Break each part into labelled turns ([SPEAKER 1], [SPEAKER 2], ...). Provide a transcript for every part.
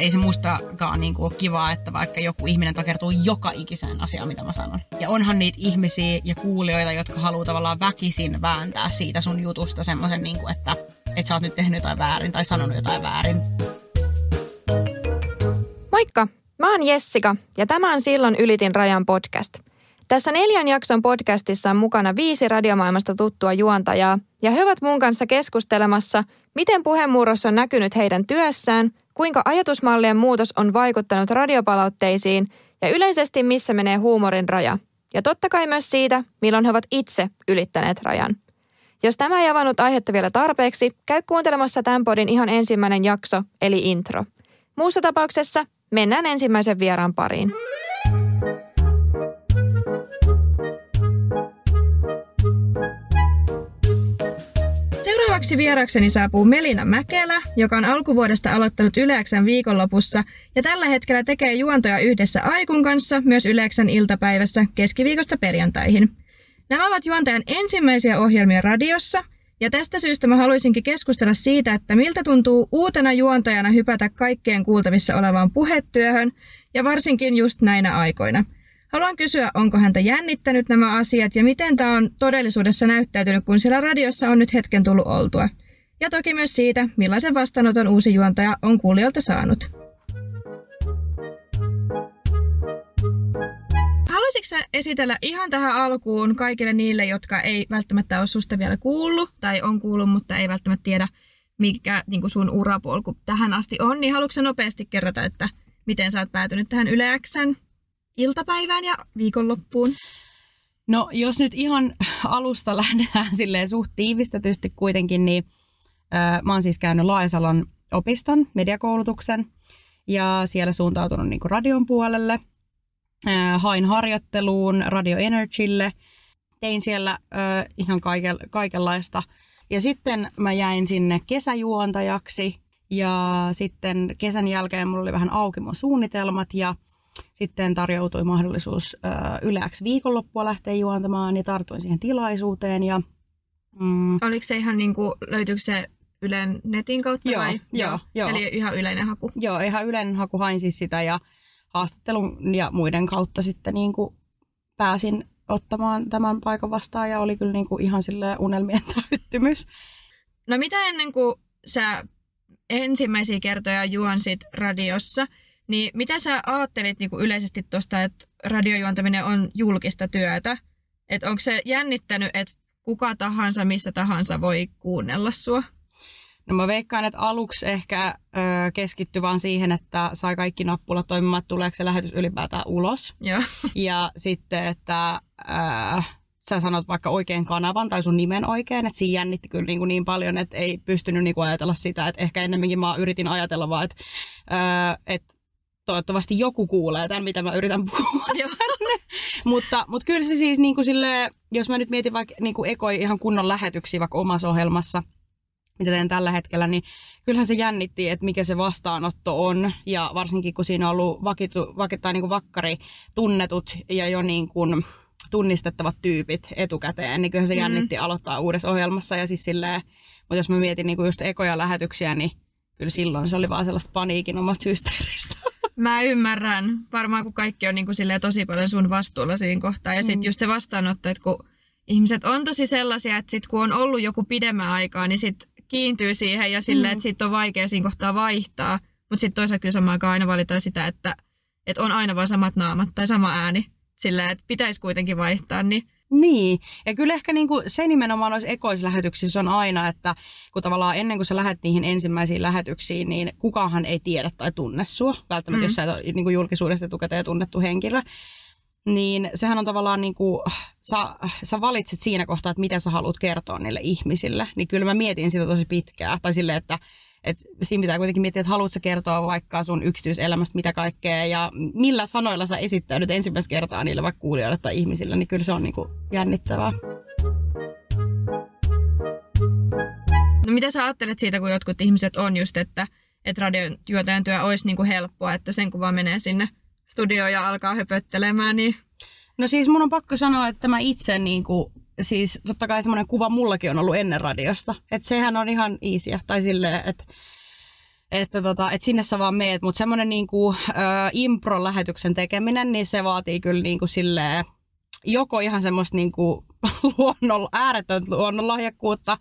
[SPEAKER 1] ei se mustakaan niin kuin ole kivaa, että vaikka joku ihminen takertuu joka ikiseen asiaan, mitä mä sanon. Ja onhan niitä ihmisiä ja kuulijoita, jotka haluaa tavallaan väkisin vääntää siitä sun jutusta semmoisen, niin että, että sä oot nyt tehnyt jotain väärin tai sanonut jotain väärin.
[SPEAKER 2] Moikka! Mä oon Jessica ja tämä on Silloin ylitin rajan podcast. Tässä neljän jakson podcastissa on mukana viisi radiomaailmasta tuttua juontajaa ja he ovat mun kanssa keskustelemassa, miten puheenmurros on näkynyt heidän työssään, kuinka ajatusmallien muutos on vaikuttanut radiopalautteisiin ja yleisesti missä menee huumorin raja. Ja totta kai myös siitä, milloin he ovat itse ylittäneet rajan. Jos tämä ei avannut aihetta vielä tarpeeksi, käy kuuntelemassa tämän podin ihan ensimmäinen jakso, eli intro. Muussa tapauksessa Mennään ensimmäisen vieraan pariin.
[SPEAKER 3] Seuraavaksi vierakseni saapuu Melina Mäkelä, joka on alkuvuodesta aloittanut Yleäksän viikonlopussa ja tällä hetkellä tekee juontoja yhdessä Aikun kanssa myös Yleäksän iltapäivässä keskiviikosta perjantaihin. Nämä ovat juontajan ensimmäisiä ohjelmia radiossa – ja tästä syystä mä haluaisinkin keskustella siitä, että miltä tuntuu uutena juontajana hypätä kaikkeen kuultavissa olevaan puhetyöhön, ja varsinkin just näinä aikoina. Haluan kysyä, onko häntä jännittänyt nämä asiat ja miten tämä on todellisuudessa näyttäytynyt, kun siellä radiossa on nyt hetken tullut oltua. Ja toki myös siitä, millaisen vastaanoton uusi juontaja on kuulijoilta saanut. Haluaisitko esitellä ihan tähän alkuun kaikille niille, jotka ei välttämättä ole susta vielä kuullut tai on kuullut, mutta ei välttämättä tiedä, mikä niin sun urapolku tähän asti on, niin haluatko nopeasti kerrota, että miten sä oot päätynyt tähän Yleäksän iltapäivään ja viikonloppuun?
[SPEAKER 1] No jos nyt ihan alusta lähdetään silleen suht tiivistetysti kuitenkin, niin äh, mä oon siis käynyt Laisalon opiston, mediakoulutuksen, ja siellä suuntautunut niin kuin radion puolelle – hain harjoitteluun Radio Energylle. Tein siellä ö, ihan kaiken, kaikenlaista. Ja sitten mä jäin sinne kesäjuontajaksi ja sitten kesän jälkeen mulla oli vähän auki mun suunnitelmat ja sitten tarjoutui mahdollisuus yleäksi viikonloppua lähteä juontamaan ja tartuin siihen tilaisuuteen. Ja,
[SPEAKER 3] mm, Oliko se ihan niin kuin, löytyykö se Ylen netin kautta
[SPEAKER 1] joo,
[SPEAKER 3] vai?
[SPEAKER 1] Joo, joo.
[SPEAKER 3] Eli ihan yleinen haku?
[SPEAKER 1] Joo, ihan yleinen haku hain siis sitä ja haastattelun ja muiden kautta sitten niin kuin pääsin ottamaan tämän paikan vastaan ja oli kyllä niin kuin ihan sille unelmien täyttymys.
[SPEAKER 3] No mitä ennen kuin sä ensimmäisiä kertoja juonsit radiossa, niin mitä sä ajattelit niin kuin yleisesti tuosta, että radiojuontaminen on julkista työtä? Että onko se jännittänyt, että kuka tahansa, missä tahansa voi kuunnella sua?
[SPEAKER 1] No mä veikkaan, että aluksi ehkä ö, keskitty vaan siihen, että sai kaikki nappulat toimimaan, että tuleeko se lähetys ylipäätään ulos.
[SPEAKER 3] Ja,
[SPEAKER 1] ja sitten, että ö, sä sanot vaikka oikein kanavan tai sun nimen oikein, että siinä jännitti kyllä niin, kuin niin paljon, että ei pystynyt niin kuin ajatella sitä, että ehkä ennemminkin mä yritin ajatella vaan, että, ö, että toivottavasti joku kuulee tämän, mitä mä yritän puhua. mutta, mutta kyllä se siis niin kuin sille, jos mä nyt mietin vaikka niin kuin ekoi ihan kunnon lähetyksiä vaikka omassa ohjelmassa, mitä teen tällä hetkellä, niin kyllähän se jännitti, että mikä se vastaanotto on. Ja varsinkin kun siinä on ollut vakitu, vakittaa niin kuin vakkari tunnetut ja jo niin kuin tunnistettavat tyypit etukäteen, niin kyllähän se mm. jännitti aloittaa uudessa ohjelmassa. Ja siis silleen, mutta jos mä mietin niin kuin just ekoja lähetyksiä, niin kyllä silloin se oli vaan sellaista paniikin omasta hysteeristä.
[SPEAKER 3] Mä ymmärrän. Varmaan kun kaikki on niin kuin tosi paljon sun vastuulla siinä kohtaa. Ja sitten mm. just se vastaanotto, että kun ihmiset on tosi sellaisia, että sit kun on ollut joku pidemmän aikaa, niin sit kiintyy siihen ja silleen, mm. että siitä on vaikea siinä kohtaa vaihtaa. Mutta sitten toisaalta kyllä samaan aikaan aina valitaan sitä, että, että on aina vain samat naamat tai sama ääni. Silleen, että pitäisi kuitenkin vaihtaa, niin
[SPEAKER 1] niin, ja kyllä ehkä niinku se nimenomaan noissa ekoislähetyksissä on aina, että kun tavallaan ennen kuin sä lähdet niihin ensimmäisiin lähetyksiin, niin kukaanhan ei tiedä tai tunne sua, välttämättä mm. jos sä et ole niinku julkisuudesta etukäteen tunnettu henkilö niin sehän on tavallaan niin kuin, sä, sä valitset siinä kohtaa, että mitä sä haluat kertoa niille ihmisille. Niin kyllä mä mietin sitä tosi pitkään. Tai silleen, että, että siinä pitää kuitenkin miettiä, että haluatko kertoa vaikka sun yksityiselämästä mitä kaikkea ja millä sanoilla sä esittäydyt ensimmäistä kertaa niille vaikka kuulijoille tai ihmisille, niin kyllä se on niin kuin jännittävää.
[SPEAKER 3] No mitä sä ajattelet siitä, kun jotkut ihmiset on just, että, että radion työ olisi niin kuin helppoa, että sen kun vaan menee sinne studio ja alkaa höpöttelemään, niin...
[SPEAKER 1] No siis mun on pakko sanoa, että mä itse niin kuin, siis totta kai semmoinen kuva mullakin on ollut ennen radiosta. Että sehän on ihan easyä. Tai silleen, että että, tota, että sinne sä vaan meet, mutta semmoinen niinku, impro-lähetyksen tekeminen, niin se vaatii kyllä niinku silleen, joko ihan semmoista niinku luonnon, ääretöntä luonnonlahjakkuutta,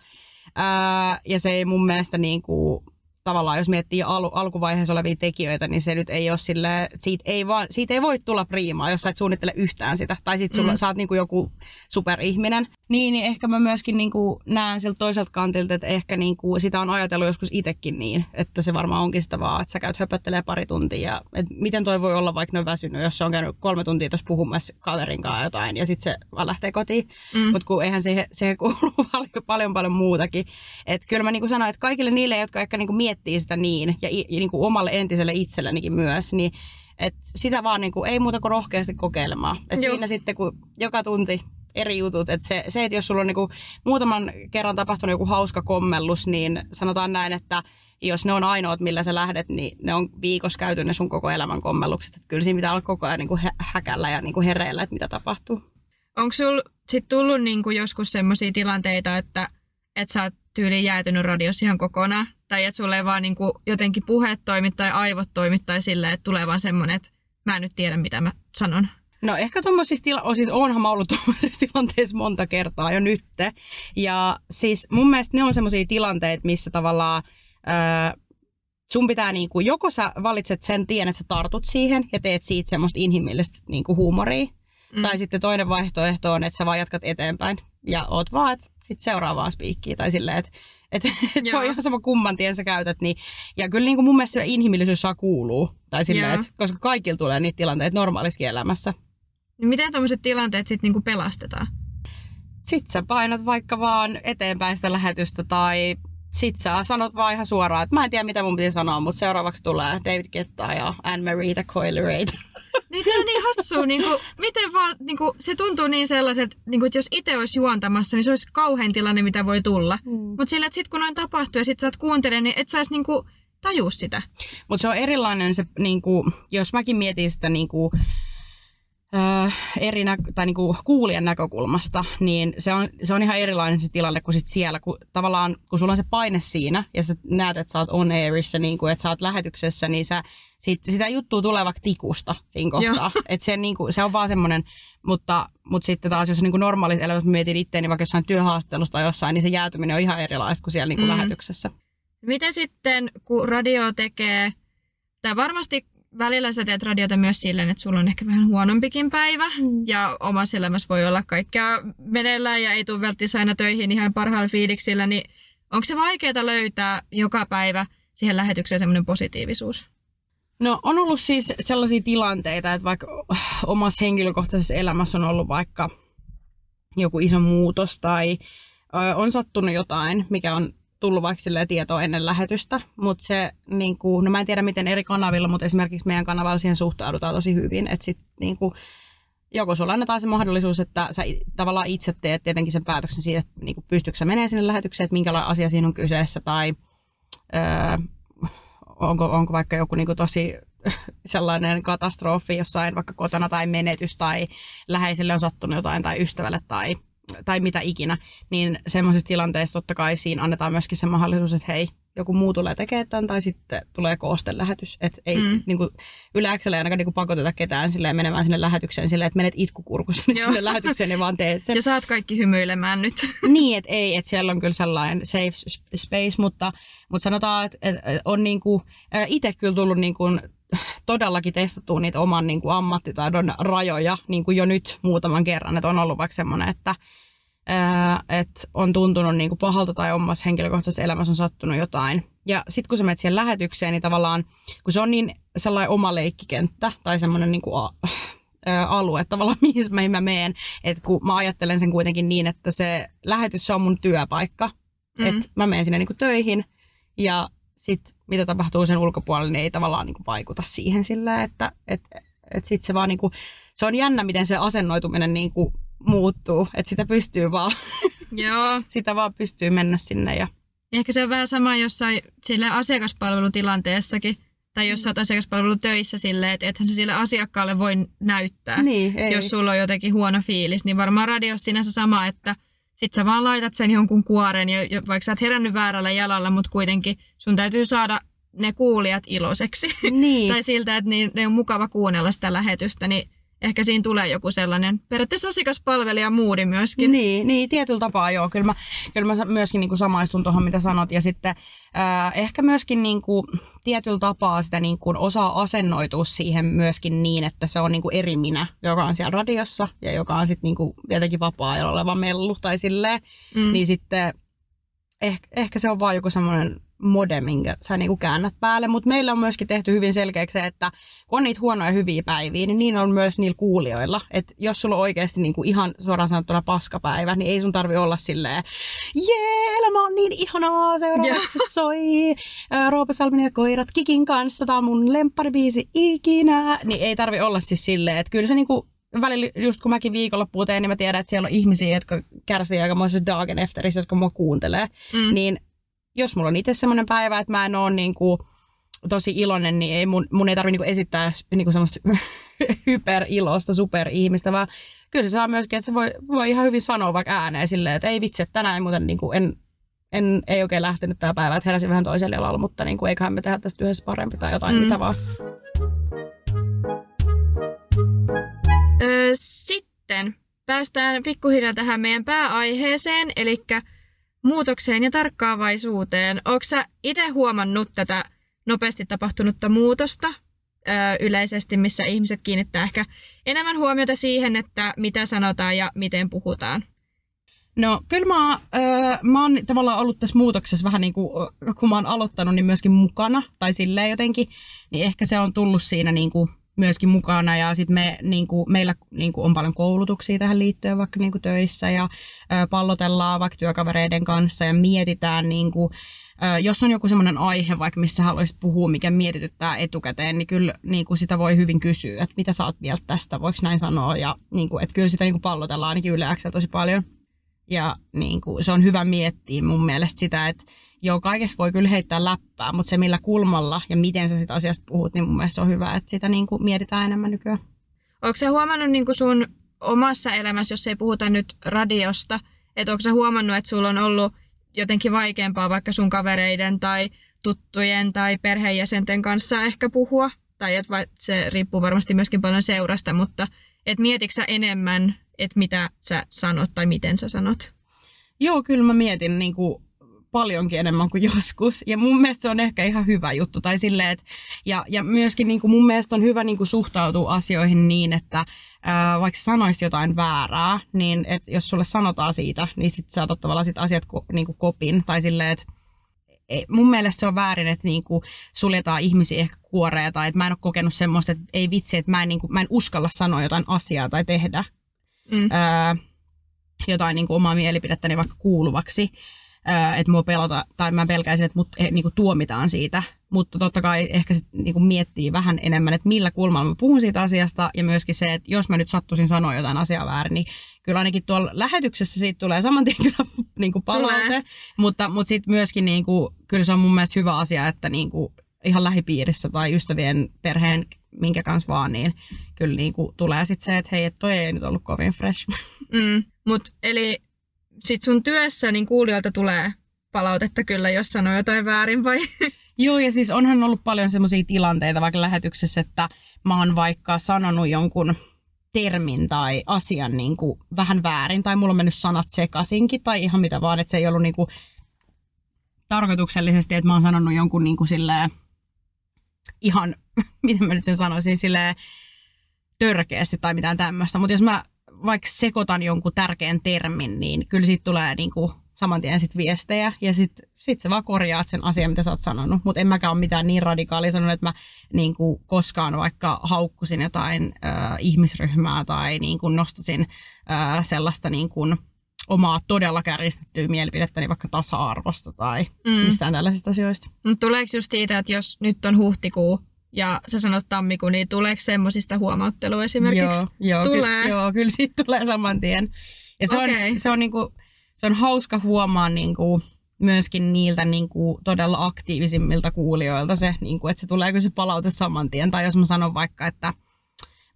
[SPEAKER 1] ää, ja se ei mun mielestä niinku, tavallaan, jos miettii al- alkuvaiheessa olevia tekijöitä, niin se nyt ei ole sille, siitä ei, vaan, siitä ei voi tulla priimaa, jos sä et suunnittele yhtään sitä. Tai sit sulla, mm. sä oot niinku joku superihminen. Niin, niin ehkä mä myöskin niinku näen siltä toiselta kantilta, että ehkä niinku sitä on ajatellut joskus itsekin niin, että se varmaan onkin sitä vaan, että sä käyt höpöttelee pari tuntia. Ja, et miten toi voi olla vaikka ne on väsynyt, jos se on käynyt kolme tuntia tuossa puhumassa kaverin kanssa jotain ja sitten se vaan lähtee kotiin. Mm. Mutta kun eihän se, se kuuluu paljon, paljon, paljon muutakin. Että kyllä mä niinku sanoin, että kaikille niille, jotka ehkä niinku miettii sitä niin ja, ja niinku omalle entiselle itsellenikin myös, niin et sitä vaan niinku, ei muuta kuin rohkeasti kokeilemaan. Et siinä sitten, kun joka tunti eri jutut. Et se, se, että jos sulla on niinku muutaman kerran tapahtunut joku hauska kommellus, niin sanotaan näin, että jos ne on ainoat, millä sä lähdet, niin ne on viikossa käyty ne sun koko elämän kommellukset. Et kyllä siinä pitää olla koko ajan niinku häkällä ja niinku hereillä, että mitä tapahtuu.
[SPEAKER 3] Onko sulla sitten tullut niinku joskus sellaisia tilanteita, että, että sä oot tyyliin jäätynyt radiossa ihan kokonaan? Tai että sulle ei vaan niinku jotenkin puheet toimi tai aivot toimi tai silleen, että tulee vaan semmoinen, että mä en nyt tiedä, mitä mä sanon?
[SPEAKER 1] No ehkä tuommoisissa tila- siis onhan mä ollut tuommoisissa tilanteissa monta kertaa jo nytte. Ja siis mun mielestä ne on semmoisia tilanteita, missä tavallaan öö, sun pitää niinku, joko sä valitset sen tien, että sä tartut siihen ja teet siitä semmoista inhimillistä niinku huumoria. Mm. Tai sitten toinen vaihtoehto on, että sä vaan jatkat eteenpäin ja oot vaan, että sit seuraavaa spiikkiä. Tai silleen, että et, et se on ihan sama kumman tien sä käytät. Niin, ja kyllä niin kuin mun mielestä se inhimillisyys saa kuuluu. Tai silleen, että, koska kaikilla tulee niitä tilanteita normaaliskin elämässä.
[SPEAKER 3] Niin miten tuommoiset tilanteet sitten niinku pelastetaan?
[SPEAKER 1] Sitten sä painat vaikka vaan eteenpäin sitä lähetystä tai sit sä sanot vaan ihan suoraan, että mä en tiedä mitä mun piti sanoa, mutta seuraavaksi tulee David Getta ja Anne-Marie Coilerate.
[SPEAKER 3] Niin tämä on niin hassua, niin kuin, miten vaan, niin kuin, se tuntuu niin sellaiset, niin kuin, että jos itse olisi juontamassa, niin se olisi kauhean tilanne, mitä voi tulla. Mm. Mutta sillä, että sitten kun noin tapahtuu ja sitten sä oot kuuntelemaan, niin et saisi niin kuin, tajua sitä.
[SPEAKER 1] Mutta se on erilainen se, niin kuin, jos mäkin mietin sitä niin kuin, öö, eri nä- tai niinku kuulijan näkökulmasta, niin se on, se on ihan erilainen se tilanne kuin sit siellä, kun tavallaan kun sulla on se paine siinä ja sä näet, että sä oot on airissa, niin kuin, että sä oot lähetyksessä, niin sä, sit, sitä juttua tulee vaikka tikusta siinä kohtaa. Et se, niinku, se on vaan semmoinen, mutta, mutta sitten taas jos niinku normaalissa elämässä mietin itseäni vaikka jossain työhaastattelusta tai jossain, niin se jäätyminen on ihan erilaista kuin siellä niinku mm. lähetyksessä.
[SPEAKER 3] Miten sitten, kun radio tekee, tai varmasti välillä sä teet radiota myös silleen, että sulla on ehkä vähän huonompikin päivä mm. ja omassa elämässä voi olla kaikkea meneillään ja ei tule välttämättä aina töihin ihan parhaalla fiiliksillä, niin onko se vaikeaa löytää joka päivä siihen lähetykseen semmoinen positiivisuus?
[SPEAKER 1] No on ollut siis sellaisia tilanteita, että vaikka omassa henkilökohtaisessa elämässä on ollut vaikka joku iso muutos tai on sattunut jotain, mikä on tullut vaikka tietoa ennen lähetystä, mutta se, niin kuin, no mä en tiedä miten eri kanavilla, mutta esimerkiksi meidän kanavalla siihen suhtaudutaan tosi hyvin, että sit niin kuin, joko sulla annetaan se mahdollisuus, että sä tavallaan itse teet tietenkin sen päätöksen siitä, että niin pystyykö sä menee sinne lähetykseen, että minkälainen asia siinä on kyseessä, tai öö, onko, onko vaikka joku niin kuin tosi sellainen katastrofi jossain vaikka kotona tai menetys tai läheiselle on sattunut jotain tai ystävälle tai tai mitä ikinä, niin semmoisessa tilanteessa totta kai siinä annetaan myöskin se mahdollisuus, että hei, joku muu tulee tekemään tämän, tai sitten tulee koostelähetys. Että ei mm. niin kuin, ei ainakaan niin kuin pakoteta ketään silleen menemään sinne lähetykseen silleen, että menet itkukurkussa nyt sinne lähetykseen ja vaan teet sen.
[SPEAKER 3] Ja saat kaikki hymyilemään nyt.
[SPEAKER 1] niin, että ei, että siellä on kyllä sellainen safe space, mutta, mutta sanotaan, että, on niin kuin, itse kyllä tullut niin kuin todellakin testattua niitä oman niin kuin ammattitaidon rajoja niin kuin jo nyt muutaman kerran. Että on ollut vaikka semmoinen, että, ää, että on tuntunut niin kuin pahalta tai omassa henkilökohtaisessa elämässä on sattunut jotain. Ja sitten kun sä menet siihen lähetykseen, niin tavallaan, kun se on niin sellainen oma leikkikenttä tai semmoinen niin kuin, alue tavallaan, mihin mä meen, että kun mä ajattelen sen kuitenkin niin, että se lähetys se on mun työpaikka. Mm-hmm. Että mä menen sinne niin kuin töihin ja sitten mitä tapahtuu sen ulkopuolella, niin ei tavallaan niin kuin vaikuta siihen sillä, että et, et sit se vaan niin kuin, se on jännä, miten se asennoituminen niin kuin muuttuu, että sitä pystyy vaan,
[SPEAKER 3] Joo.
[SPEAKER 1] sitä vaan pystyy mennä sinne. Ja...
[SPEAKER 3] Ehkä se on vähän sama jossain sille asiakaspalvelutilanteessakin, tai jos olet asiakaspalvelutöissä silleen, että ethän se sille asiakkaalle voi näyttää.
[SPEAKER 1] Niin, ei.
[SPEAKER 3] Jos sulla on jotenkin huono fiilis, niin varmaan radiossa sinänsä sama, että – sit sä vaan laitat sen jonkun kuoren, ja vaikka sä oot herännyt väärällä jalalla, mutta kuitenkin sun täytyy saada ne kuulijat iloiseksi.
[SPEAKER 1] Niin.
[SPEAKER 3] tai siltä, että ne, ne on mukava kuunnella sitä lähetystä, niin ehkä siinä tulee joku sellainen periaatteessa asiakaspalvelija moodi myöskin.
[SPEAKER 1] Niin, niin, tietyllä tapaa joo. Kyllä mä, kyllä mä myöskin niin kuin samaistun tuohon, mitä sanot. Ja sitten äh, ehkä myöskin niin kuin, tietyllä tapaa sitä niin kuin, osaa asennoitua siihen myöskin niin, että se on niin kuin eri minä, joka on siellä radiossa ja joka on sitten niin kuin, jotenkin vapaa-ajalla oleva mellu tai silleen. Mm. Niin sitten ehkä, ehkä se on vaan joku semmoinen mode, minkä sä niinku käännät päälle. Mutta meillä on myöskin tehty hyvin selkeäksi se, että kun on niitä huonoja hyviä päiviä, niin niin on myös niillä kuulijoilla. Että jos sulla on oikeasti niinku ihan suoraan sanottuna paskapäivä, niin ei sun tarvi olla silleen, jee, elämä on niin ihanaa, seuraavaksi soi Roope Salminen ja koirat Kikin kanssa, tää on mun lempparibiisi ikinä. Niin ei tarvi olla siis silleen, että kyllä se niinku välillä just kun mäkin viikonloppuun teen, niin mä tiedän, että siellä on ihmisiä, jotka kärsii aikamoisessa dagen efterissä, jotka mua kuuntelee. Mm. Niin jos mulla on itse semmoinen päivä, että mä en ole niin kuin tosi iloinen, niin ei mun, mun ei tarvitse niin esittää niin kuin semmoista hyperilosta super-ihmistä, vaan kyllä se saa myöskin, että se voi, voi ihan hyvin sanoa vaikka ääneen silleen, että ei vitsi, että tänään ei muuten niin kuin, en, en, ei oikein lähtenyt tämä päivä, että heräsin vähän toisella jalalla, mutta niin kuin, eiköhän me tehdä tästä yhdessä parempi tai jotain, mm. mitä vaan.
[SPEAKER 3] Öö, sitten päästään pikkuhiljaa tähän meidän pääaiheeseen, eli muutokseen ja tarkkaavaisuuteen. Onko sä itse huomannut tätä nopeasti tapahtunutta muutosta ö, yleisesti, missä ihmiset kiinnittää ehkä enemmän huomiota siihen, että mitä sanotaan ja miten puhutaan?
[SPEAKER 1] No kyllä mä, ö, mä oon tavallaan ollut tässä muutoksessa vähän niin kuin, kun mä oon aloittanut, niin myöskin mukana, tai silleen jotenkin, niin ehkä se on tullut siinä niin kuin myöskin mukana ja sitten me, niin meillä niin on paljon koulutuksia tähän liittyen vaikka niin töissä ja ö, pallotellaan vaikka työkavereiden kanssa ja mietitään niin kuin, jos on joku semmoinen aihe vaikka missä haluaisit puhua, mikä mietityttää etukäteen, niin kyllä niin sitä voi hyvin kysyä, että mitä sä oot mieltä tästä, voiko näin sanoa ja niin kuin, että kyllä sitä niin pallotellaan ainakin Yle tosi paljon. Ja niin kuin, se on hyvä miettiä mun mielestä sitä, että joo, kaikesta voi kyllä heittää läppää, mutta se millä kulmalla ja miten sä sitä asiasta puhut, niin mun mielestä se on hyvä, että sitä niin kuin mietitään enemmän nykyään.
[SPEAKER 3] Onko sä huomannut niin kuin sun omassa elämässä, jos ei puhuta nyt radiosta, että onko sä huomannut, että sulla on ollut jotenkin vaikeampaa vaikka sun kavereiden tai tuttujen tai perheenjäsenten kanssa ehkä puhua? Tai että se riippuu varmasti myöskin paljon seurasta, mutta et mietitkö sä enemmän, että mitä sä sanot tai miten sä sanot?
[SPEAKER 1] Joo, kyllä mä mietin niin kuin paljonkin enemmän kuin joskus. Ja mun mielestä se on ehkä ihan hyvä juttu. Tai silleen, että, ja, ja myöskin niin kuin mun mielestä on hyvä niin kuin suhtautua asioihin niin, että ää, vaikka sanoisit jotain väärää, niin et jos sulle sanotaan siitä, niin sit sä otat tavallaan sit asiat ko, niin kuin kopin. Tai silleen, että e, mun mielestä se on väärin, että niinku suljetaan ihmisiä ehkä kuoreja tai että mä en ole kokenut semmoista, että ei vitsi, että mä en, niinku, mä en uskalla sanoa jotain asiaa tai tehdä mm. ää, jotain niinku omaa mielipidettäni vaikka kuuluvaksi että mua pelota, tai mä pelkäisin, että mut eh, niinku tuomitaan siitä. Mutta totta kai ehkä sit, niinku miettii vähän enemmän, että millä kulmalla mä puhun siitä asiasta, ja myöskin se, että jos mä nyt sattuisin sanoa jotain asiaa väärin, niin kyllä ainakin tuolla lähetyksessä siitä tulee saman tien kyllä niinku palaute, mutta, mutta sitten myöskin niinku, kyllä se on mun mielestä hyvä asia, että niinku, ihan lähipiirissä tai ystävien perheen, minkä kanssa vaan, niin kyllä niinku tulee sitten se, että hei, toi ei nyt ollut kovin fresh.
[SPEAKER 3] Mm, mut eli sit sun työssä niin kuulijoilta tulee palautetta kyllä, jos sanoo jotain väärin vai?
[SPEAKER 1] Joo, ja siis onhan ollut paljon semmoisia tilanteita vaikka lähetyksessä, että mä oon vaikka sanonut jonkun termin tai asian niin kuin vähän väärin, tai mulla on mennyt sanat sekaisinkin, tai ihan mitä vaan, että se ei ollut niin kuin tarkoituksellisesti, että mä oon sanonut jonkun niin kuin silleen, ihan, miten mä nyt sen sanoisin, silleen törkeästi tai mitään tämmöistä, mutta jos mä vaikka sekoitan jonkun tärkeän termin, niin kyllä siitä tulee niin kuin saman tien sit viestejä ja sitten sit sä vaan korjaat sen asian, mitä sä oot sanonut. Mutta en mäkään ole mitään niin radikaalia sanonut, että mä niin kuin koskaan vaikka haukkusin jotain äh, ihmisryhmää tai niin kuin nostasin äh, sellaista niin kuin omaa todella kärjistettyä mielipidettäni vaikka tasa-arvosta tai mm. mistään tällaisista asioista.
[SPEAKER 3] Tuleeko just siitä, että jos nyt on huhtikuu ja sä sanot tammikuun, niin tuleeko semmoisista huomauttelua esimerkiksi?
[SPEAKER 1] Joo, joo,
[SPEAKER 3] tulee.
[SPEAKER 1] Ky- joo kyllä siitä tulee saman tien. Ja se, okay. on, se, on niinku, se on hauska huomaa niinku, myöskin niiltä niinku, todella aktiivisimmilta kuulijoilta se, niinku, että se tulee kyllä se palaute saman tien. Tai jos mä sanon vaikka, että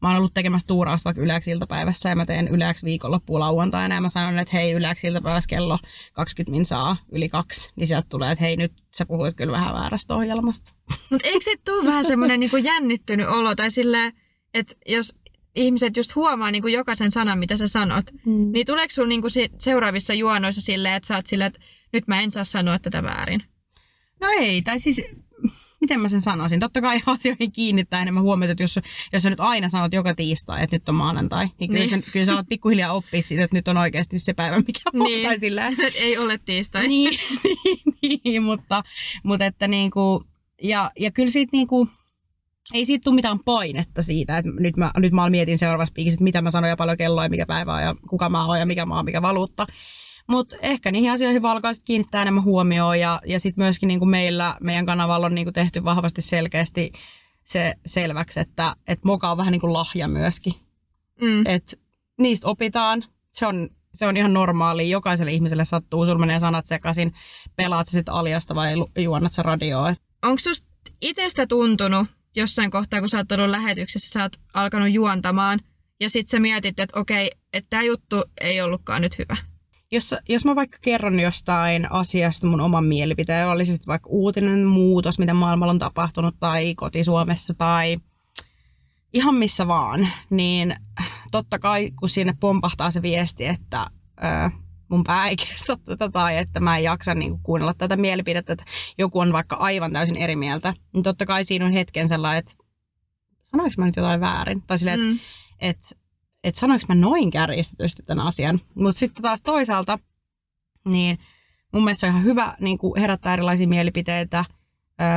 [SPEAKER 1] mä oon ollut tekemässä tuurausta vaikka yleäksi iltapäivässä ja mä teen yleäksi viikonloppuun lauantaina ja mä sanon, että hei yleäksi iltapäivässä kello 20 min saa yli kaksi, niin sieltä tulee, että hei nyt sä puhuit kyllä vähän väärästä ohjelmasta.
[SPEAKER 3] Mutta eikö se tule vähän semmoinen niinku jännittynyt olo tai silleen, että jos ihmiset just huomaa niinku jokaisen sanan, mitä sä sanot, mm. niin tuleeko sulla niinku seuraavissa juonoissa silleen, että sä oot silleen, että nyt mä en saa sanoa tätä väärin?
[SPEAKER 1] No ei, tai siis miten mä sen sanoisin, totta kai asioihin kiinnittää enemmän huomiota, että jos, jos sä nyt aina sanot joka tiistai, että nyt on maanantai, niin kyllä, niin. Sen, kyllä sä alat pikkuhiljaa oppia siitä, että nyt on oikeasti se päivä, mikä on.
[SPEAKER 3] Niin. Tai sillä. ei ole tiistai.
[SPEAKER 1] niin, niin, niin, mutta, mutta että niinku, ja, ja kyllä siitä niinku, ei siitä tule mitään painetta siitä, että nyt mä, nyt mä mietin seuraavassa piikissä, että mitä mä sanon ja paljon kelloa ja mikä päivä on ja kuka mä oon ja mikä maa, mikä valuutta. Mutta ehkä niihin asioihin valkaisesti kiinnittää enemmän huomioon ja, ja sitten myöskin niin kuin meillä, meidän kanavalla on niin kuin tehty vahvasti selkeästi se selväksi, että, että moka on vähän niin kuin lahja myöskin. Mm. Et niistä opitaan. Se on, se on ihan normaali. Jokaiselle ihmiselle sattuu, sulla menee sanat sekaisin. Pelaat sä sitten aljasta vai juonnat sä radioa.
[SPEAKER 3] Onko susta itsestä tuntunut jossain kohtaa, kun sä oot ollut lähetyksessä, sä oot alkanut juontamaan, ja sitten sä mietit, että okei, että tämä juttu ei ollutkaan nyt hyvä?
[SPEAKER 1] Jos, jos mä vaikka kerron jostain asiasta mun oman mielipiteen, oli se vaikka uutinen muutos, mitä maailmalla on tapahtunut, tai koti Suomessa, tai ihan missä vaan, niin totta kai kun sinne pompahtaa se viesti, että ö, mun pää ei kestä tätä tai että mä en jaksa niin kuunnella tätä mielipidettä, että joku on vaikka aivan täysin eri mieltä, niin totta kai siinä on hetken sellainen, että sanoinko mä nyt jotain väärin? Tai silleen, mm. että et, että sanoinko mä noin kärjistetysti tämän asian. Mutta sitten taas toisaalta, niin mun mielestä on ihan hyvä niin kuin herättää erilaisia mielipiteitä öö,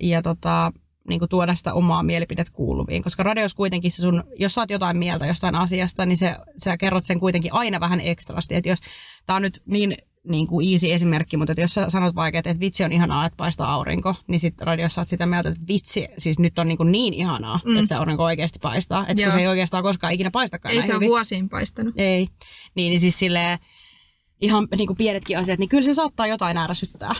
[SPEAKER 1] ja tota, niin kuin tuoda sitä omaa mielipidet kuuluviin. Koska radios kuitenkin se sun, jos oot jotain mieltä jostain asiasta, niin se, sä kerrot sen kuitenkin aina vähän ekstrasti. Että jos tää on nyt niin niin kuin easy esimerkki, mutta jos sä sanot vaikka, että, vitsi on ihanaa, että paistaa aurinko, niin sitten radiossa oot sitä mieltä, että vitsi, siis nyt on niin, kuin niin ihanaa, mm. että se aurinko oikeasti paistaa. Että se ei oikeastaan koskaan ikinä paistakaan
[SPEAKER 3] Ei se
[SPEAKER 1] ole
[SPEAKER 3] vuosiin paistanut.
[SPEAKER 1] Ei. Niin, niin siis silleen, ihan niin kuin pienetkin asiat, niin kyllä se saattaa jotain ärsyttää.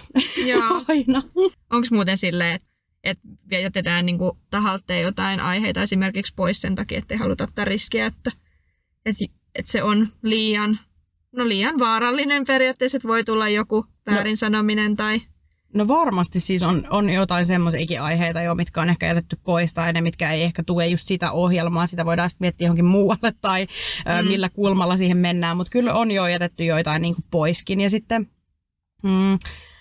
[SPEAKER 1] Joo. Aina.
[SPEAKER 3] Onko muuten silleen, että että jätetään niin kuin tahalteen jotain aiheita esimerkiksi pois sen takia, että ei haluta ottaa riskiä, että, että, että se on liian no liian vaarallinen periaatteessa, että voi tulla joku väärin no, sanominen tai...
[SPEAKER 1] No varmasti siis on, on jotain semmoisiakin aiheita jo, mitkä on ehkä jätetty pois tai ne, mitkä ei ehkä tue just sitä ohjelmaa. Sitä voidaan sitten miettiä johonkin muualle tai mm. ö, millä kulmalla siihen mennään. Mutta kyllä on jo jätetty joitain niin kuin poiskin. Ja sitten mm,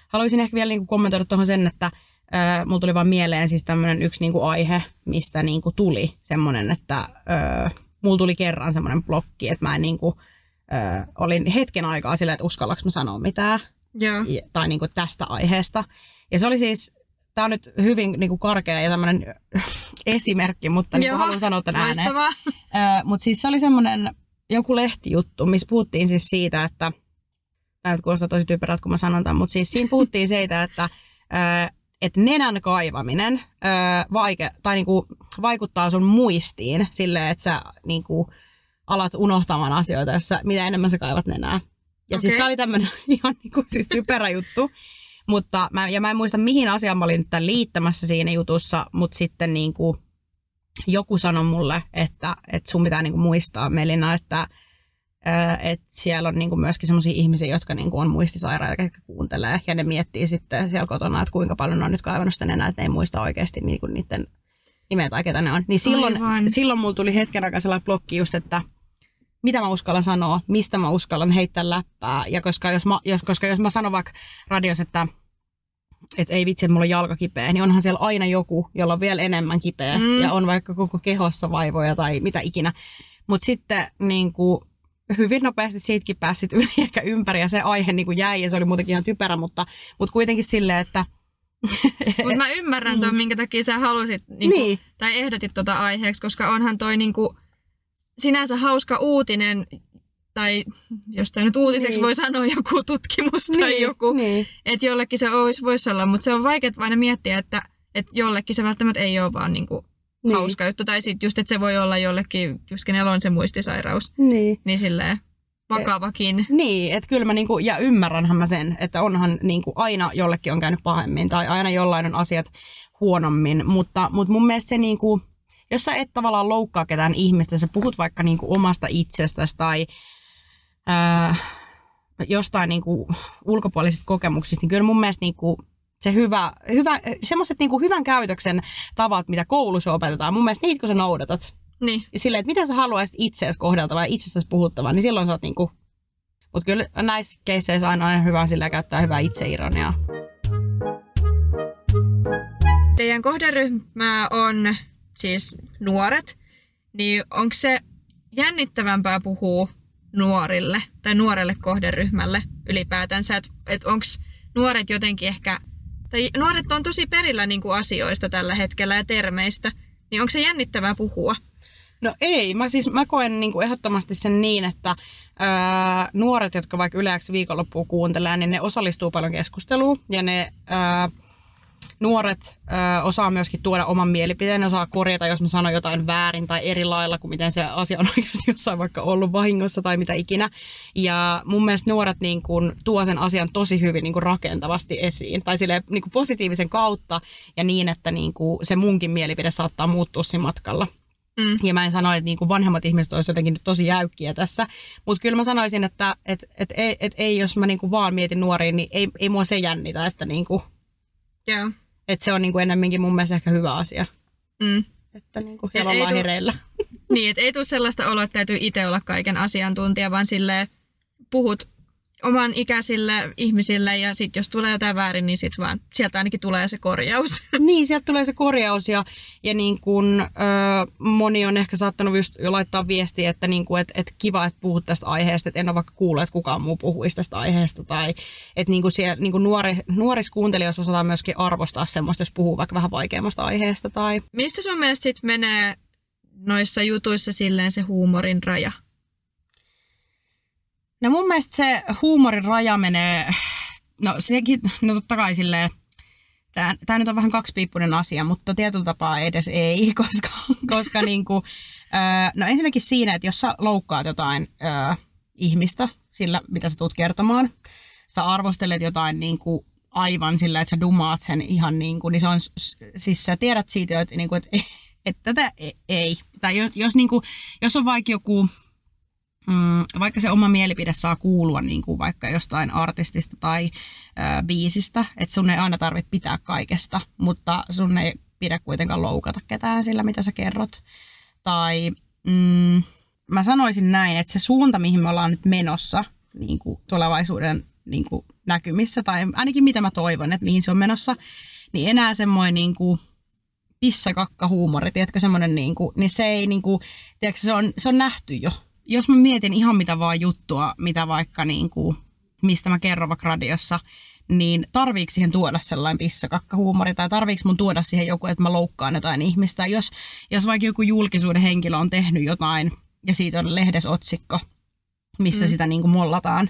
[SPEAKER 1] haluaisin ehkä vielä niin kuin kommentoida tuohon sen, että ö, mulla tuli vaan mieleen siis tämmöinen yksi niin kuin aihe, mistä niin kuin tuli semmoinen, että ö, mulla tuli kerran semmoinen blokki, että mä en niin kuin, ö, olin hetken aikaa silleen, että uskallaks mä sanoa mitään.
[SPEAKER 3] Joo.
[SPEAKER 1] Tai niin kuin tästä aiheesta. Ja se oli siis, tämä on nyt hyvin niin kuin karkea ja tämmöinen esimerkki, mutta niin kuin haluan sanoa tämän ääneen. Mutta siis se oli semmoinen joku lehtijuttu, missä puhuttiin siis siitä, että tämä nyt kuulostaa tosi typerältä, kun mä sanon tämän, mutta siis siinä puhuttiin siitä, että että nenän kaivaminen vaike, tai niinku, vaikuttaa sun muistiin silleen, että sä niinku, alat unohtamaan asioita, jossa mitä enemmän sä kaivat nenää. Ja okay. siis tämä oli tämmöinen ihan niin kuin, siis typerä juttu. Mutta mä, ja mä en muista, mihin asiaan mä olin tämän liittämässä siinä jutussa, mutta sitten niin kuin, joku sanoi mulle, että, että sun pitää niin kuin muistaa, Melina, että, että siellä on niin kuin myöskin sellaisia ihmisiä, jotka niin kuin on muistisairaita, jotka kuuntelee, ja ne miettii sitten siellä kotona, että kuinka paljon ne on nyt kaivannut sitä nenää, että ne ei muista oikeasti niin kuin niiden nimeä tai ketä ne on. Niin silloin, silloin mulla tuli hetken aikaa sellainen blokki just, että mitä mä uskallan sanoa, mistä mä uskallan heittää läppää. Ja koska jos mä, jos, koska jos mä sanon vaikka radios, että että ei vitsi, että mulla on jalka kipeä, niin onhan siellä aina joku, jolla on vielä enemmän kipeä mm. ja on vaikka koko kehossa vaivoja tai mitä ikinä. Mutta sitten niin kuin, hyvin nopeasti siitäkin pääsit yli ehkä ympäri ja se aihe niin kuin jäi ja se oli muutenkin ihan typerä, mutta, mutta kuitenkin silleen, että
[SPEAKER 3] mutta mä ymmärrän tuon, mm. minkä takia sä halusit niin kuin, niin. tai ehdotit tuota aiheeksi, koska onhan toi niin kuin, sinänsä hauska uutinen, tai jos tämä nyt uutiseksi niin. voi sanoa joku tutkimus tai niin, joku, niin. että jollekin se olisi, voisi olla, mutta se on vaikea aina miettiä, että, että jollekin se välttämättä ei ole vaan niinku niin. hauska juttu, tai sitten just, että se voi olla jollekin, just kenellä on se muistisairaus, niin, niin silleen vakavakin.
[SPEAKER 1] Et, niin, että kyllä mä niinku, ja ymmärränhän mä sen, että onhan niinku aina jollekin on käynyt pahemmin, tai aina jollain on asiat huonommin, mutta, mutta mun mielestä se niinku, jos sä et tavallaan loukkaa ketään ihmistä, sä puhut vaikka niinku omasta itsestäsi tai ää, jostain niinku ulkopuolisista kokemuksista, niin kyllä mun mielestä niinku se hyvä, hyvä semmoiset niinku hyvän käytöksen tavat, mitä koulussa opetetaan, mun mielestä niitä kun sä noudatat,
[SPEAKER 3] Niin.
[SPEAKER 1] silleen, että miten sä haluaisit itseäsi kohdeltava ja itsestäsi puhuttava, niin silloin sä oot niinku... Mutta kyllä näissä keisseissä aina on hyvä sillä käyttää hyvää itseironiaa.
[SPEAKER 3] Teidän kohderyhmä on siis nuoret, niin onko se jännittävämpää puhua nuorille tai nuorelle kohderyhmälle ylipäätänsä, että et onko nuoret jotenkin ehkä, tai nuoret on tosi perillä niin kuin asioista tällä hetkellä ja termeistä, niin onko se jännittävää puhua?
[SPEAKER 1] No ei, mä siis mä koen niinku ehdottomasti sen niin, että ää, nuoret, jotka vaikka yleensä viikonloppuun kuuntelee, niin ne osallistuu paljon keskusteluun ja ne ää, nuoret ää, osaa myöskin tuoda oman mielipiteen, osaa korjata, jos mä sanon jotain väärin tai eri lailla kuin miten se asia on oikeasti jossain vaikka ollut vahingossa tai mitä ikinä. Ja mun mielestä nuoret niin kun, tuo sen asian tosi hyvin niin kun, rakentavasti esiin tai sille niin kun, positiivisen kautta ja niin, että niin kun, se munkin mielipide saattaa muuttua siinä matkalla.
[SPEAKER 3] Mm.
[SPEAKER 1] Ja mä en sano, että niinku vanhemmat ihmiset olisivat jotenkin nyt tosi jäykkiä tässä. Mutta kyllä mä sanoisin, että et, et, et, et, ei, jos mä niinku vaan mietin nuoriin, niin ei, ei mua se jännitä, että niinku,
[SPEAKER 3] Joo.
[SPEAKER 1] Et se on niinku ennemminkin mun mielestä ehkä hyvä asia.
[SPEAKER 3] Mm.
[SPEAKER 1] Että niinku
[SPEAKER 3] ei tuu-
[SPEAKER 1] hereillä.
[SPEAKER 3] Niin, että ei tule sellaista oloa, että täytyy itse olla kaiken asiantuntija, vaan sille puhut oman ikäisille ihmisille ja sitten jos tulee jotain väärin, niin sit vaan sieltä ainakin tulee se korjaus.
[SPEAKER 1] niin, sieltä tulee se korjaus ja, ja niin kun, ö, moni on ehkä saattanut just jo laittaa viestiä, että niinku, et, et kiva, että puhut tästä aiheesta, että en ole vaikka kuullut, että kukaan muu puhuisi tästä aiheesta. Tai että niinku siellä, niinku nuori, nuorissa kuuntelijoissa osataan myöskin arvostaa semmoista, jos puhuu vaikka vähän vaikeammasta aiheesta. Tai...
[SPEAKER 3] Missä sun mielestä sit menee noissa jutuissa silleen se huumorin raja?
[SPEAKER 1] No mun mielestä se huumorin raja menee, no sekin, no totta kai silleen, Tämä, tämä nyt on vähän kaksipiippunen asia, mutta tietyllä tapaa edes ei, koska, koska niin kuin, no ensinnäkin siinä, että jos sä loukkaat jotain ö, ihmistä sillä, mitä sä tulet kertomaan, sä arvostelet jotain niin kuin aivan sillä, että sä dumaat sen ihan niin kuin, niin se on, siis sä tiedät siitä, että, niin kuin, että, että tätä e- ei. Tai jos, jos, niin kuin, jos on vaikka joku, mm, vaikka se oma mielipide saa kuulua niin kuin vaikka jostain artistista tai ö, biisistä, että sun ei aina tarvitse pitää kaikesta, mutta sun ei pidä kuitenkaan loukata ketään sillä, mitä sä kerrot. Tai mm, mä sanoisin näin, että se suunta, mihin me ollaan nyt menossa niin kuin tulevaisuuden niin kuin näkymissä, tai ainakin mitä mä toivon, että mihin se on menossa, niin enää semmoinen niin kuin pissakakka huumori, tiedätkö, semmoinen niin kuin, niin se ei niin kuin, tiedätkö, se on, se on nähty jo. Jos mä mietin ihan mitä vaan juttua, mitä vaikka niin kuin, mistä mä kerron vaikka radiossa, niin tarviiko siihen tuoda sellainen pissakakkahuumori tai tarviiko mun tuoda siihen joku, että mä loukkaan jotain ihmistä. Jos, jos vaikka joku julkisuuden henkilö on tehnyt jotain ja siitä on lehdesotsikko, missä mm. sitä niin kuin mollataan,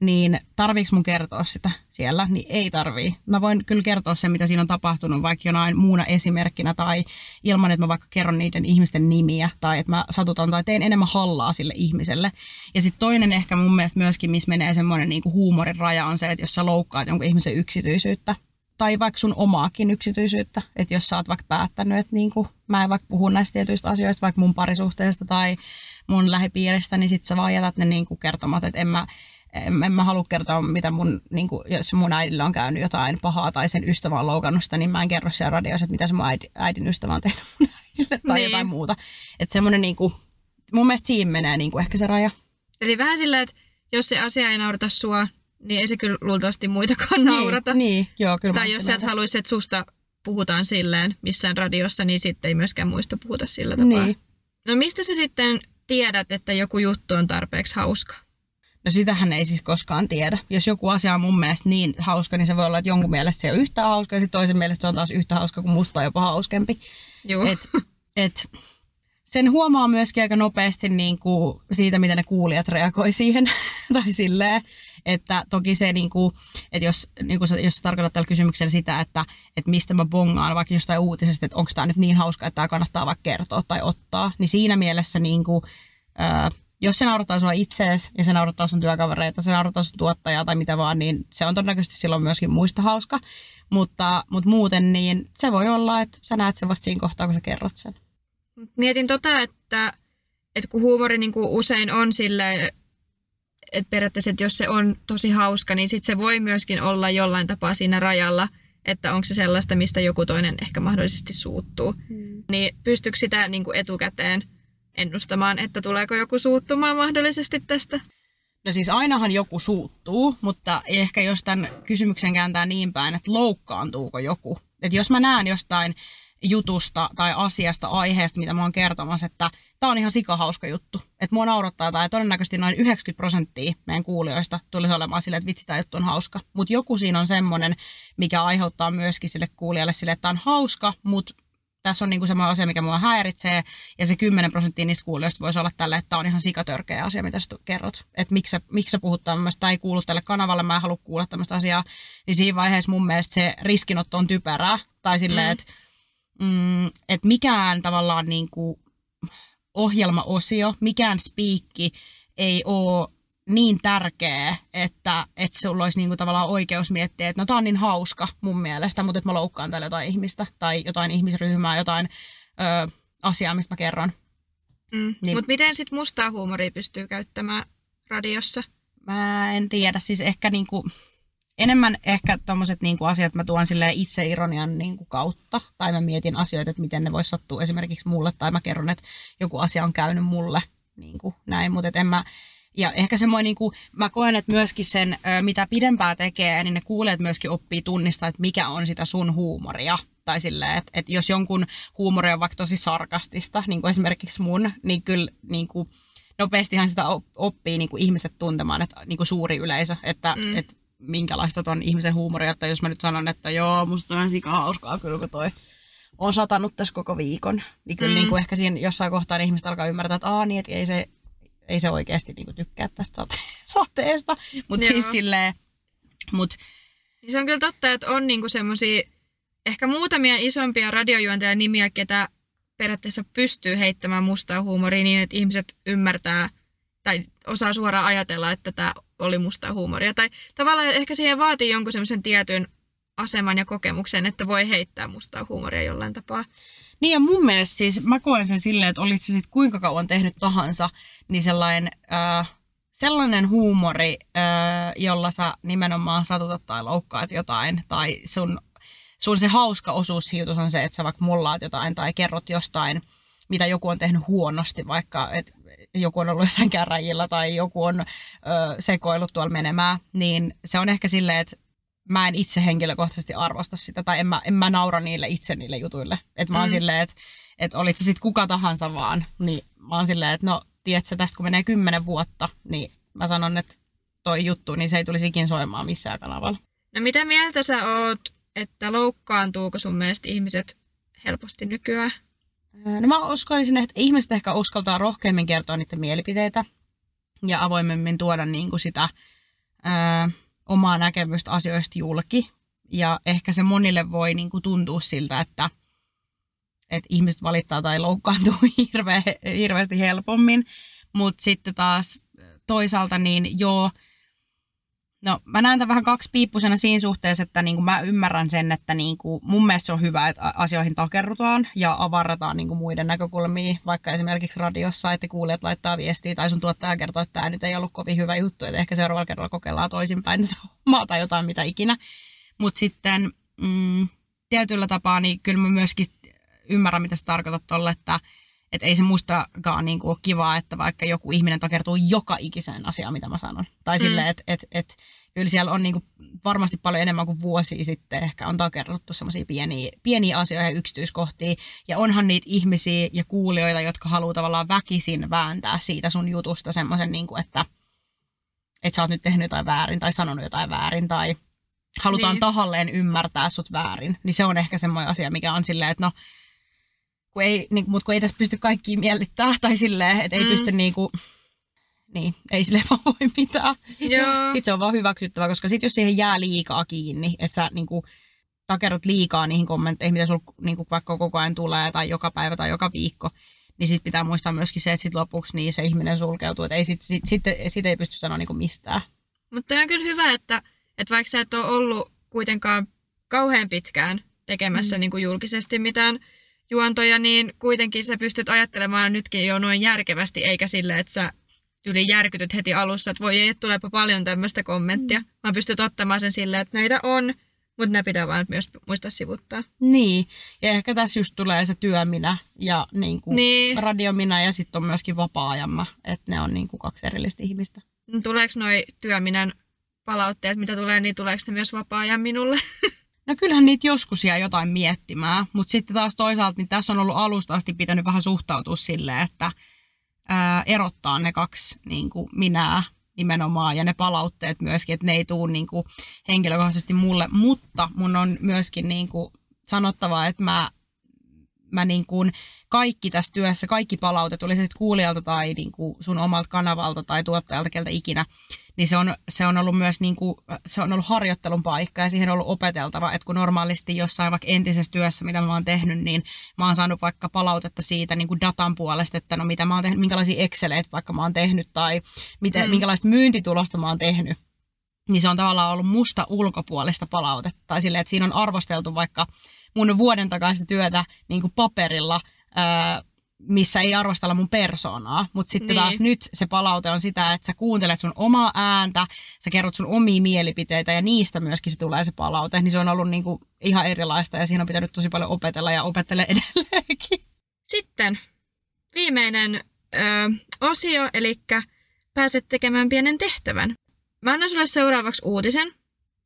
[SPEAKER 1] niin tarviiko mun kertoa sitä siellä? Niin ei tarvii. Mä voin kyllä kertoa sen, mitä siinä on tapahtunut, vaikka jonain muuna esimerkkinä tai ilman, että mä vaikka kerron niiden ihmisten nimiä tai että mä satutan tai teen enemmän hallaa sille ihmiselle. Ja sitten toinen ehkä mun mielestä myöskin, missä menee semmoinen niinku huumorin raja on se, että jos sä loukkaat jonkun ihmisen yksityisyyttä tai vaikka sun omaakin yksityisyyttä, että jos sä oot vaikka päättänyt, että niinku, mä en vaikka puhu näistä tietyistä asioista, vaikka mun parisuhteesta tai mun lähipiiristä, niin sit sä vaan jätät ne niinku kertomat, että en mä, en, en mä halua kertoa, mitä mun, niin kuin, jos mun äidillä on käynyt jotain pahaa tai sen ystävä on loukannut sitä, niin mä en kerro siellä radiossa, että mitä se mun äidin, äidin ystävä on tehnyt mun äidille tai
[SPEAKER 3] Niin.
[SPEAKER 1] jotain muuta. Että semmoinen, niin kuin, mun mielestä siinä menee niin kuin ehkä se raja.
[SPEAKER 3] Eli vähän silleen, että jos se asia ei naurata sua, niin ei se kyllä luultavasti muitakaan naurata.
[SPEAKER 1] Niin, niin joo, kyllä.
[SPEAKER 3] Tai jos sä et haluaisi, että susta puhutaan silleen missään radiossa, niin sitten ei myöskään muista puhuta sillä tapaa.
[SPEAKER 1] Niin.
[SPEAKER 3] No mistä sä sitten tiedät, että joku juttu on tarpeeksi hauska?
[SPEAKER 1] No sitähän ei siis koskaan tiedä. Jos joku asia on mun mielestä niin hauska, niin se voi olla, että jonkun mielestä se ei ole yhtä hauska ja toisen mielestä se on taas yhtä hauska kuin musta on jopa hauskempi.
[SPEAKER 3] Joo.
[SPEAKER 1] Et, et, sen huomaa myöskin aika nopeasti niin kuin siitä, miten ne kuulijat reagoi siihen. tai silleen, että toki se, niin kuin, että jos, niin kuin, jos sä tarkoitat tällä kysymyksellä sitä, että, että mistä mä bongaan vaikka jostain uutisesta, että onko tämä nyt niin hauska, että tämä kannattaa vaikka kertoa tai ottaa, niin siinä mielessä niin kuin, jos se naurattaa sua itseesi ja se naurattaa sun työkavereita, se naurattaa sun tuottajaa tai mitä vaan, niin se on todennäköisesti silloin myöskin muista hauska. Mutta, mutta muuten niin se voi olla, että sä näet sen vasta siinä kohtaa, kun sä kerrot sen.
[SPEAKER 3] Mietin tota, että, että kun huumori niin kuin usein on sille, että periaatteessa, että jos se on tosi hauska, niin sit se voi myöskin olla jollain tapaa siinä rajalla, että onko se sellaista, mistä joku toinen ehkä mahdollisesti suuttuu. Hmm. Niin pystyykö sitä niin kuin etukäteen ennustamaan, että tuleeko joku suuttumaan mahdollisesti tästä?
[SPEAKER 1] No siis ainahan joku suuttuu, mutta ehkä jos tämän kysymyksen kääntää niin päin, että loukkaantuuko joku. Että jos mä näen jostain jutusta tai asiasta, aiheesta, mitä mä oon kertomassa, että tämä on ihan sikahauska juttu. Että mua naurattaa tai todennäköisesti noin 90 prosenttia meidän kuulijoista tulisi olemaan silleen, että vitsi, tämä juttu on hauska. Mutta joku siinä on semmoinen, mikä aiheuttaa myöskin sille kuulijalle sille, että tämä on hauska, mutta tässä on niinku semmoinen asia, mikä mua häiritsee, ja se 10 prosenttia niistä kuulijoista voisi olla tälle, että tämä on ihan sikatörkeä asia, mitä sä kerrot. Että miksi, miksi sä puhut tämmöistä, tai ei kuulu tälle kanavalle, mä en halua kuulla tämmöistä asiaa. Niin siinä vaiheessa mun mielestä se riskinotto on typerää, tai silleen, mm. että mm, et mikään tavallaan niinku ohjelmaosio, mikään spiikki ei ole niin tärkeä, että, että sulla olisi niinku tavallaan oikeus miettiä, että no tää on niin hauska mun mielestä, mutta että mä loukkaan täällä jotain ihmistä tai jotain ihmisryhmää, jotain ö, asiaa, mistä mä kerron.
[SPEAKER 3] Mm. Niin. Mutta miten sitten mustaa huumoria pystyy käyttämään radiossa?
[SPEAKER 1] Mä en tiedä, siis ehkä niinku, enemmän ehkä tommoset niinku asiat mä tuon sille itseironian niinku kautta, tai mä mietin asioita, että miten ne vois sattua esimerkiksi mulle, tai mä kerron, että joku asia on käynyt mulle, niinku näin, mutta en mä, ja ehkä semmoinen, niin kuin, mä koen, että myöskin sen, mitä pidempää tekee, niin ne kuulijat myöskin oppii tunnistaa, että mikä on sitä sun huumoria. Tai silleen, että, että jos jonkun huumori on vaikka tosi sarkastista, niin kuin esimerkiksi mun, niin kyllä niin kuin, nopeastihan sitä oppii niin kuin ihmiset tuntemaan, että niin kuin suuri yleisö, että, mm. että minkälaista ton ihmisen huumoria, että jos mä nyt sanon, että joo, musta on ihan sika hauskaa kyllä, kun toi on satanut tässä koko viikon, niin kyllä mm. niin kuin ehkä siinä jossain kohtaa niin ihmiset alkaa ymmärtää, että Aa, niin, että ei se ei se oikeasti niinku tykkää tästä sate- sateesta. Mutta siis silleen, mut...
[SPEAKER 3] Se on kyllä totta, että on niinku semmoisia ehkä muutamia isompia radiojuontajan nimiä, ketä periaatteessa pystyy heittämään mustaa huumoria niin, että ihmiset ymmärtää tai osaa suoraan ajatella, että tämä oli mustaa huumoria. Tai tavallaan ehkä siihen vaatii jonkun semmoisen tietyn aseman ja kokemuksen, että voi heittää mustaa huumoria jollain tapaa.
[SPEAKER 1] Niin ja mun mielestä siis mä koen sen silleen, että olit se sitten kuinka kauan tehnyt tahansa, niin sellainen, äh, sellainen huumori, äh, jolla sä nimenomaan satutat tai loukkaat jotain, tai sun, sun se hauska osuus siitä on se, että sä vaikka mullaat jotain tai kerrot jostain, mitä joku on tehnyt huonosti, vaikka että joku on ollut jossain käräjillä tai joku on ö, sekoillut tuolla menemään, niin se on ehkä silleen, että mä en itse henkilökohtaisesti arvosta sitä, tai en mä, en mä naura niille itse niille jutuille. Että mä oon mm. silleen, että et olit se sitten kuka tahansa vaan, niin mä oon silleen, että no, tiedätkö, tästä kun menee kymmenen vuotta, niin mä sanon, että toi juttu, niin se ei tulisi ikin soimaan missään kanavalla.
[SPEAKER 3] No mitä mieltä sä oot, että loukkaantuuko sun mielestä ihmiset helposti nykyään?
[SPEAKER 1] No mä uskoisin, että ihmiset ehkä uskaltaa rohkeammin kertoa niiden mielipiteitä ja avoimemmin tuoda niin kuin sitä ää, omaa näkemystä asioista julki. Ja ehkä se monille voi niin kuin tuntua siltä, että, että ihmiset valittaa tai loukkaantuu hirve, hirveästi helpommin. Mutta sitten taas toisaalta niin joo, No mä näen tämän vähän kaksipiippusena siinä suhteessa, että niin kuin mä ymmärrän sen, että niin kuin mun mielestä se on hyvä, että asioihin takerrutaan ja avarrataan niin kuin muiden näkökulmia, vaikka esimerkiksi radiossa, että kuulijat laittaa viestiä tai sun tuottaja kertoo, että tämä nyt ei ollut kovin hyvä juttu, että ehkä seuraavalla kerralla kokeillaan toisinpäin tätä hommaa tai jotain mitä ikinä. Mutta sitten mm, tietyllä tapaa, niin kyllä mä myöskin ymmärrän, mitä sä tarkoitat tolle, että että ei se mustakaan niin kuin ole kivaa, että vaikka joku ihminen takertuu joka ikiseen asiaan, mitä mä sanon. Tai mm. silleen, että et, et, kyllä siellä on niin kuin varmasti paljon enemmän kuin vuosia sitten ehkä on takerruttu semmoisia pieniä, pieniä asioita ja yksityiskohtia. Ja onhan niitä ihmisiä ja kuulijoita, jotka haluaa tavallaan väkisin vääntää siitä sun jutusta semmoisen, niin kuin, että, että sä oot nyt tehnyt jotain väärin tai sanonut jotain väärin tai halutaan niin. tahalleen ymmärtää sut väärin. Niin se on ehkä semmoinen asia, mikä on silleen, että no kun ei, niin, mutta kun ei tässä pysty kaikkiin miellyttää tai silleen, että ei mm. pysty niin kuin, niin, ei sille vaan voi mitään. Sitten, sitten se on vaan hyväksyttävä, koska sitten jos siihen jää liikaa kiinni, että sä niin kuin, takerut liikaa niihin kommentteihin, mitä sulla niin kuin, vaikka koko ajan tulee tai joka päivä tai joka viikko, niin sitten pitää muistaa myöskin se, että sit lopuksi niin se ihminen sulkeutuu, että ei sit, sit, sit, sit ei pysty sanoa niin mistään.
[SPEAKER 3] Mutta on kyllä hyvä, että, että vaikka sä et ole ollut kuitenkaan kauhean pitkään tekemässä mm. niin kuin julkisesti mitään juontoja, niin kuitenkin sä pystyt ajattelemaan nytkin jo noin järkevästi, eikä sille, että sä yli järkytyt heti alussa, että voi ei, tuleepa paljon tämmöistä kommenttia. Mm. Mä pystyt ottamaan sen silleen, että näitä on, mutta ne pitää vaan myös muistaa sivuttaa.
[SPEAKER 1] Niin, ja ehkä tässä just tulee se työminä ja niin kuin
[SPEAKER 3] Niin.
[SPEAKER 1] radiominä ja sitten on myöskin vapaa-ajan mä, että ne on niin kuin kaksi erillistä ihmistä.
[SPEAKER 3] Tuleeko noi työminän palautteet, mitä tulee, niin tuleeko ne myös vapaa-ajan minulle?
[SPEAKER 1] No kyllähän niitä joskus jää jotain miettimään, mutta sitten taas toisaalta niin tässä on ollut alusta asti pitänyt vähän suhtautua silleen, että ää, erottaa ne kaksi niin kuin minää nimenomaan ja ne palautteet myöskin, että ne ei tule niin kuin henkilökohtaisesti mulle, mutta mun on myöskin niin kuin sanottava, että mä, mä niin kuin kaikki tässä työssä, kaikki palaute, tuli se sitten kuulijalta tai niin kuin sun omalta kanavalta tai tuottajalta, keltä ikinä, niin se on, se on ollut myös niin kuin, se on ollut harjoittelun paikka ja siihen on ollut opeteltava, että kun normaalisti jossain vaikka entisessä työssä, mitä mä oon tehnyt, niin mä oon saanut vaikka palautetta siitä niin kuin datan puolesta, että no mitä mä oon tehnyt, minkälaisia Exceleitä vaikka mä oon tehnyt tai miten,
[SPEAKER 3] Mm.
[SPEAKER 1] minkälaista myyntitulosta mä oon tehnyt niin se on tavallaan ollut musta ulkopuolista palautetta. Tai silleen, että siinä on arvosteltu vaikka mun vuoden takaista työtä niin kuin paperilla, ää, missä ei arvostella mun persoonaa. Mutta sitten
[SPEAKER 3] Niin.
[SPEAKER 1] niin. taas nyt se palaute on sitä, että sä kuuntelet sun omaa ääntä, sä kerrot sun omia mielipiteitä ja niistä myöskin se tulee se palaute. Niin se on ollut niin kuin ihan erilaista ja siinä on pitänyt tosi paljon opetella ja opettele edelleenkin.
[SPEAKER 3] Sitten viimeinen ö, osio, eli pääset tekemään pienen tehtävän. Mä annan sulle seuraavaksi uutisen,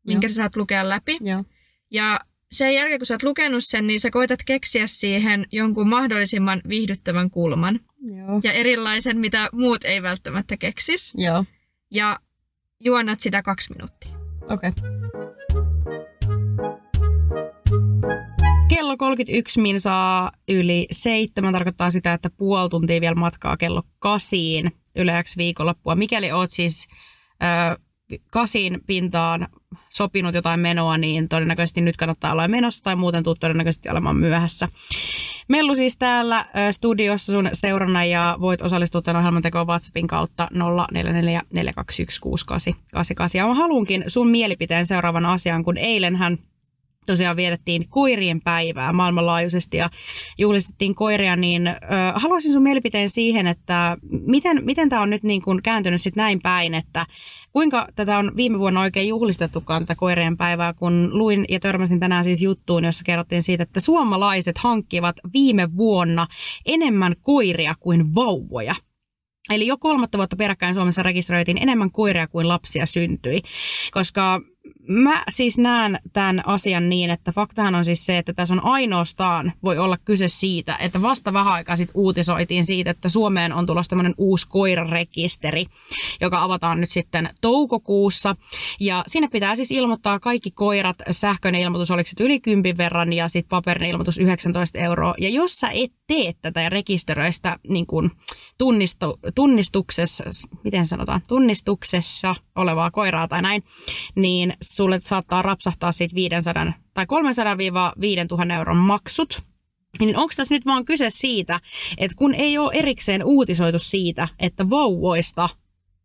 [SPEAKER 3] minkä
[SPEAKER 1] Joo.
[SPEAKER 3] sä saat lukea läpi.
[SPEAKER 1] Joo.
[SPEAKER 3] Ja sen jälkeen, kun sä oot lukenut sen, niin sä koetat keksiä siihen jonkun mahdollisimman viihdyttävän kulman.
[SPEAKER 1] Joo.
[SPEAKER 3] Ja erilaisen, mitä muut ei välttämättä keksis.
[SPEAKER 1] Joo.
[SPEAKER 3] Ja juonnat sitä kaksi minuuttia.
[SPEAKER 1] Okei. Okay. Kello 31 minsaa yli seitsemän tarkoittaa sitä, että puoli tuntia vielä matkaa kello kasiin yleäksi viikonloppua. Mikäli oot siis ö, kasin pintaan sopinut jotain menoa, niin todennäköisesti nyt kannattaa olla menossa tai muuten tuu todennäköisesti olemaan myöhässä. Mellu siis täällä studiossa sun seurana ja voit osallistua tämän ohjelman tekoon WhatsAppin kautta 0441616888. Ja mä haluankin sun mielipiteen seuraavan asian, kun eilenhän tosiaan vietettiin koirien päivää maailmanlaajuisesti ja juhlistettiin koiria, niin ö, haluaisin sun mielipiteen siihen, että miten, miten tämä on nyt niin kuin kääntynyt sit näin päin, että kuinka tätä on viime vuonna oikein juhlistettukaan tätä koirien päivää, kun luin ja törmäsin tänään siis juttuun, jossa kerrottiin siitä, että suomalaiset hankkivat viime vuonna enemmän koiria kuin vauvoja. Eli jo kolmatta vuotta peräkkäin Suomessa rekisteröitiin enemmän koiria kuin lapsia syntyi, koska mä siis näen tämän asian niin, että faktahan on siis se, että tässä on ainoastaan, voi olla kyse siitä, että vasta vähän aikaa sitten uutisoitiin siitä, että Suomeen on tulossa tämmöinen uusi koirarekisteri, joka avataan nyt sitten toukokuussa. Ja sinne pitää siis ilmoittaa kaikki koirat, sähköinen ilmoitus oliko se yli 10 verran ja sitten paperinen ilmoitus 19 euroa. Ja jos sä et tee tätä rekisteröistä niin kuin tunnistu, tunnistuksessa, miten sanotaan, tunnistuksessa olevaa koiraa tai näin, niin sulle saattaa rapsahtaa siitä 500 tai 300-5000 euron maksut. Niin onko tässä nyt vaan kyse siitä, että kun ei ole erikseen uutisoitu siitä, että vauvoista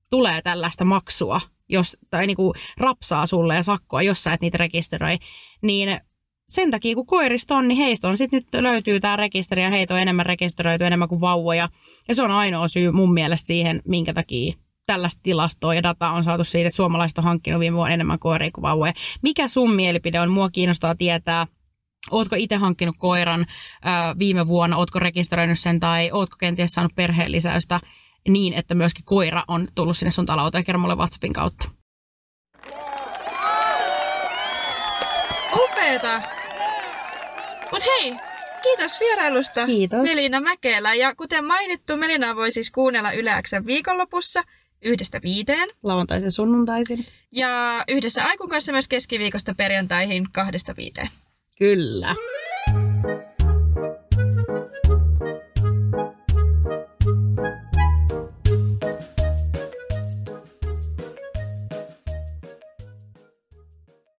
[SPEAKER 1] tulee tällaista maksua, jos, tai niinku rapsaa sulle ja sakkoa, jos sä et niitä rekisteröi, niin sen takia kun koirista on, niin heistä on sitten nyt löytyy tämä rekisteri ja heitä on enemmän rekisteröity enemmän kuin vauvoja. Ja se on ainoa syy mun mielestä siihen, minkä takia tällaista tilastoa ja dataa on saatu siitä, että suomalaiset on hankkinut viime vuonna enemmän koiria kuin vauvoja. Mikä sun mielipide on? Mua kiinnostaa tietää. Ootko itse hankkinut koiran ää, viime vuonna, ootko rekisteröinyt sen tai ootko kenties saanut perheen lisäystä niin, että myöskin koira on tullut sinne sun talouteen. Kerro mulle WhatsAppin kautta.
[SPEAKER 3] Upeeta! Mut hei, kiitos vierailusta
[SPEAKER 1] Kiitos.
[SPEAKER 3] Melina Mäkelä. Ja kuten mainittu, Melina voi siis kuunnella Yleäksän viikonlopussa yhdestä viiteen.
[SPEAKER 1] Lauantaisin sunnuntaisin.
[SPEAKER 3] Ja yhdessä Aikun kanssa myös keskiviikosta perjantaihin kahdesta viiteen.
[SPEAKER 1] Kyllä.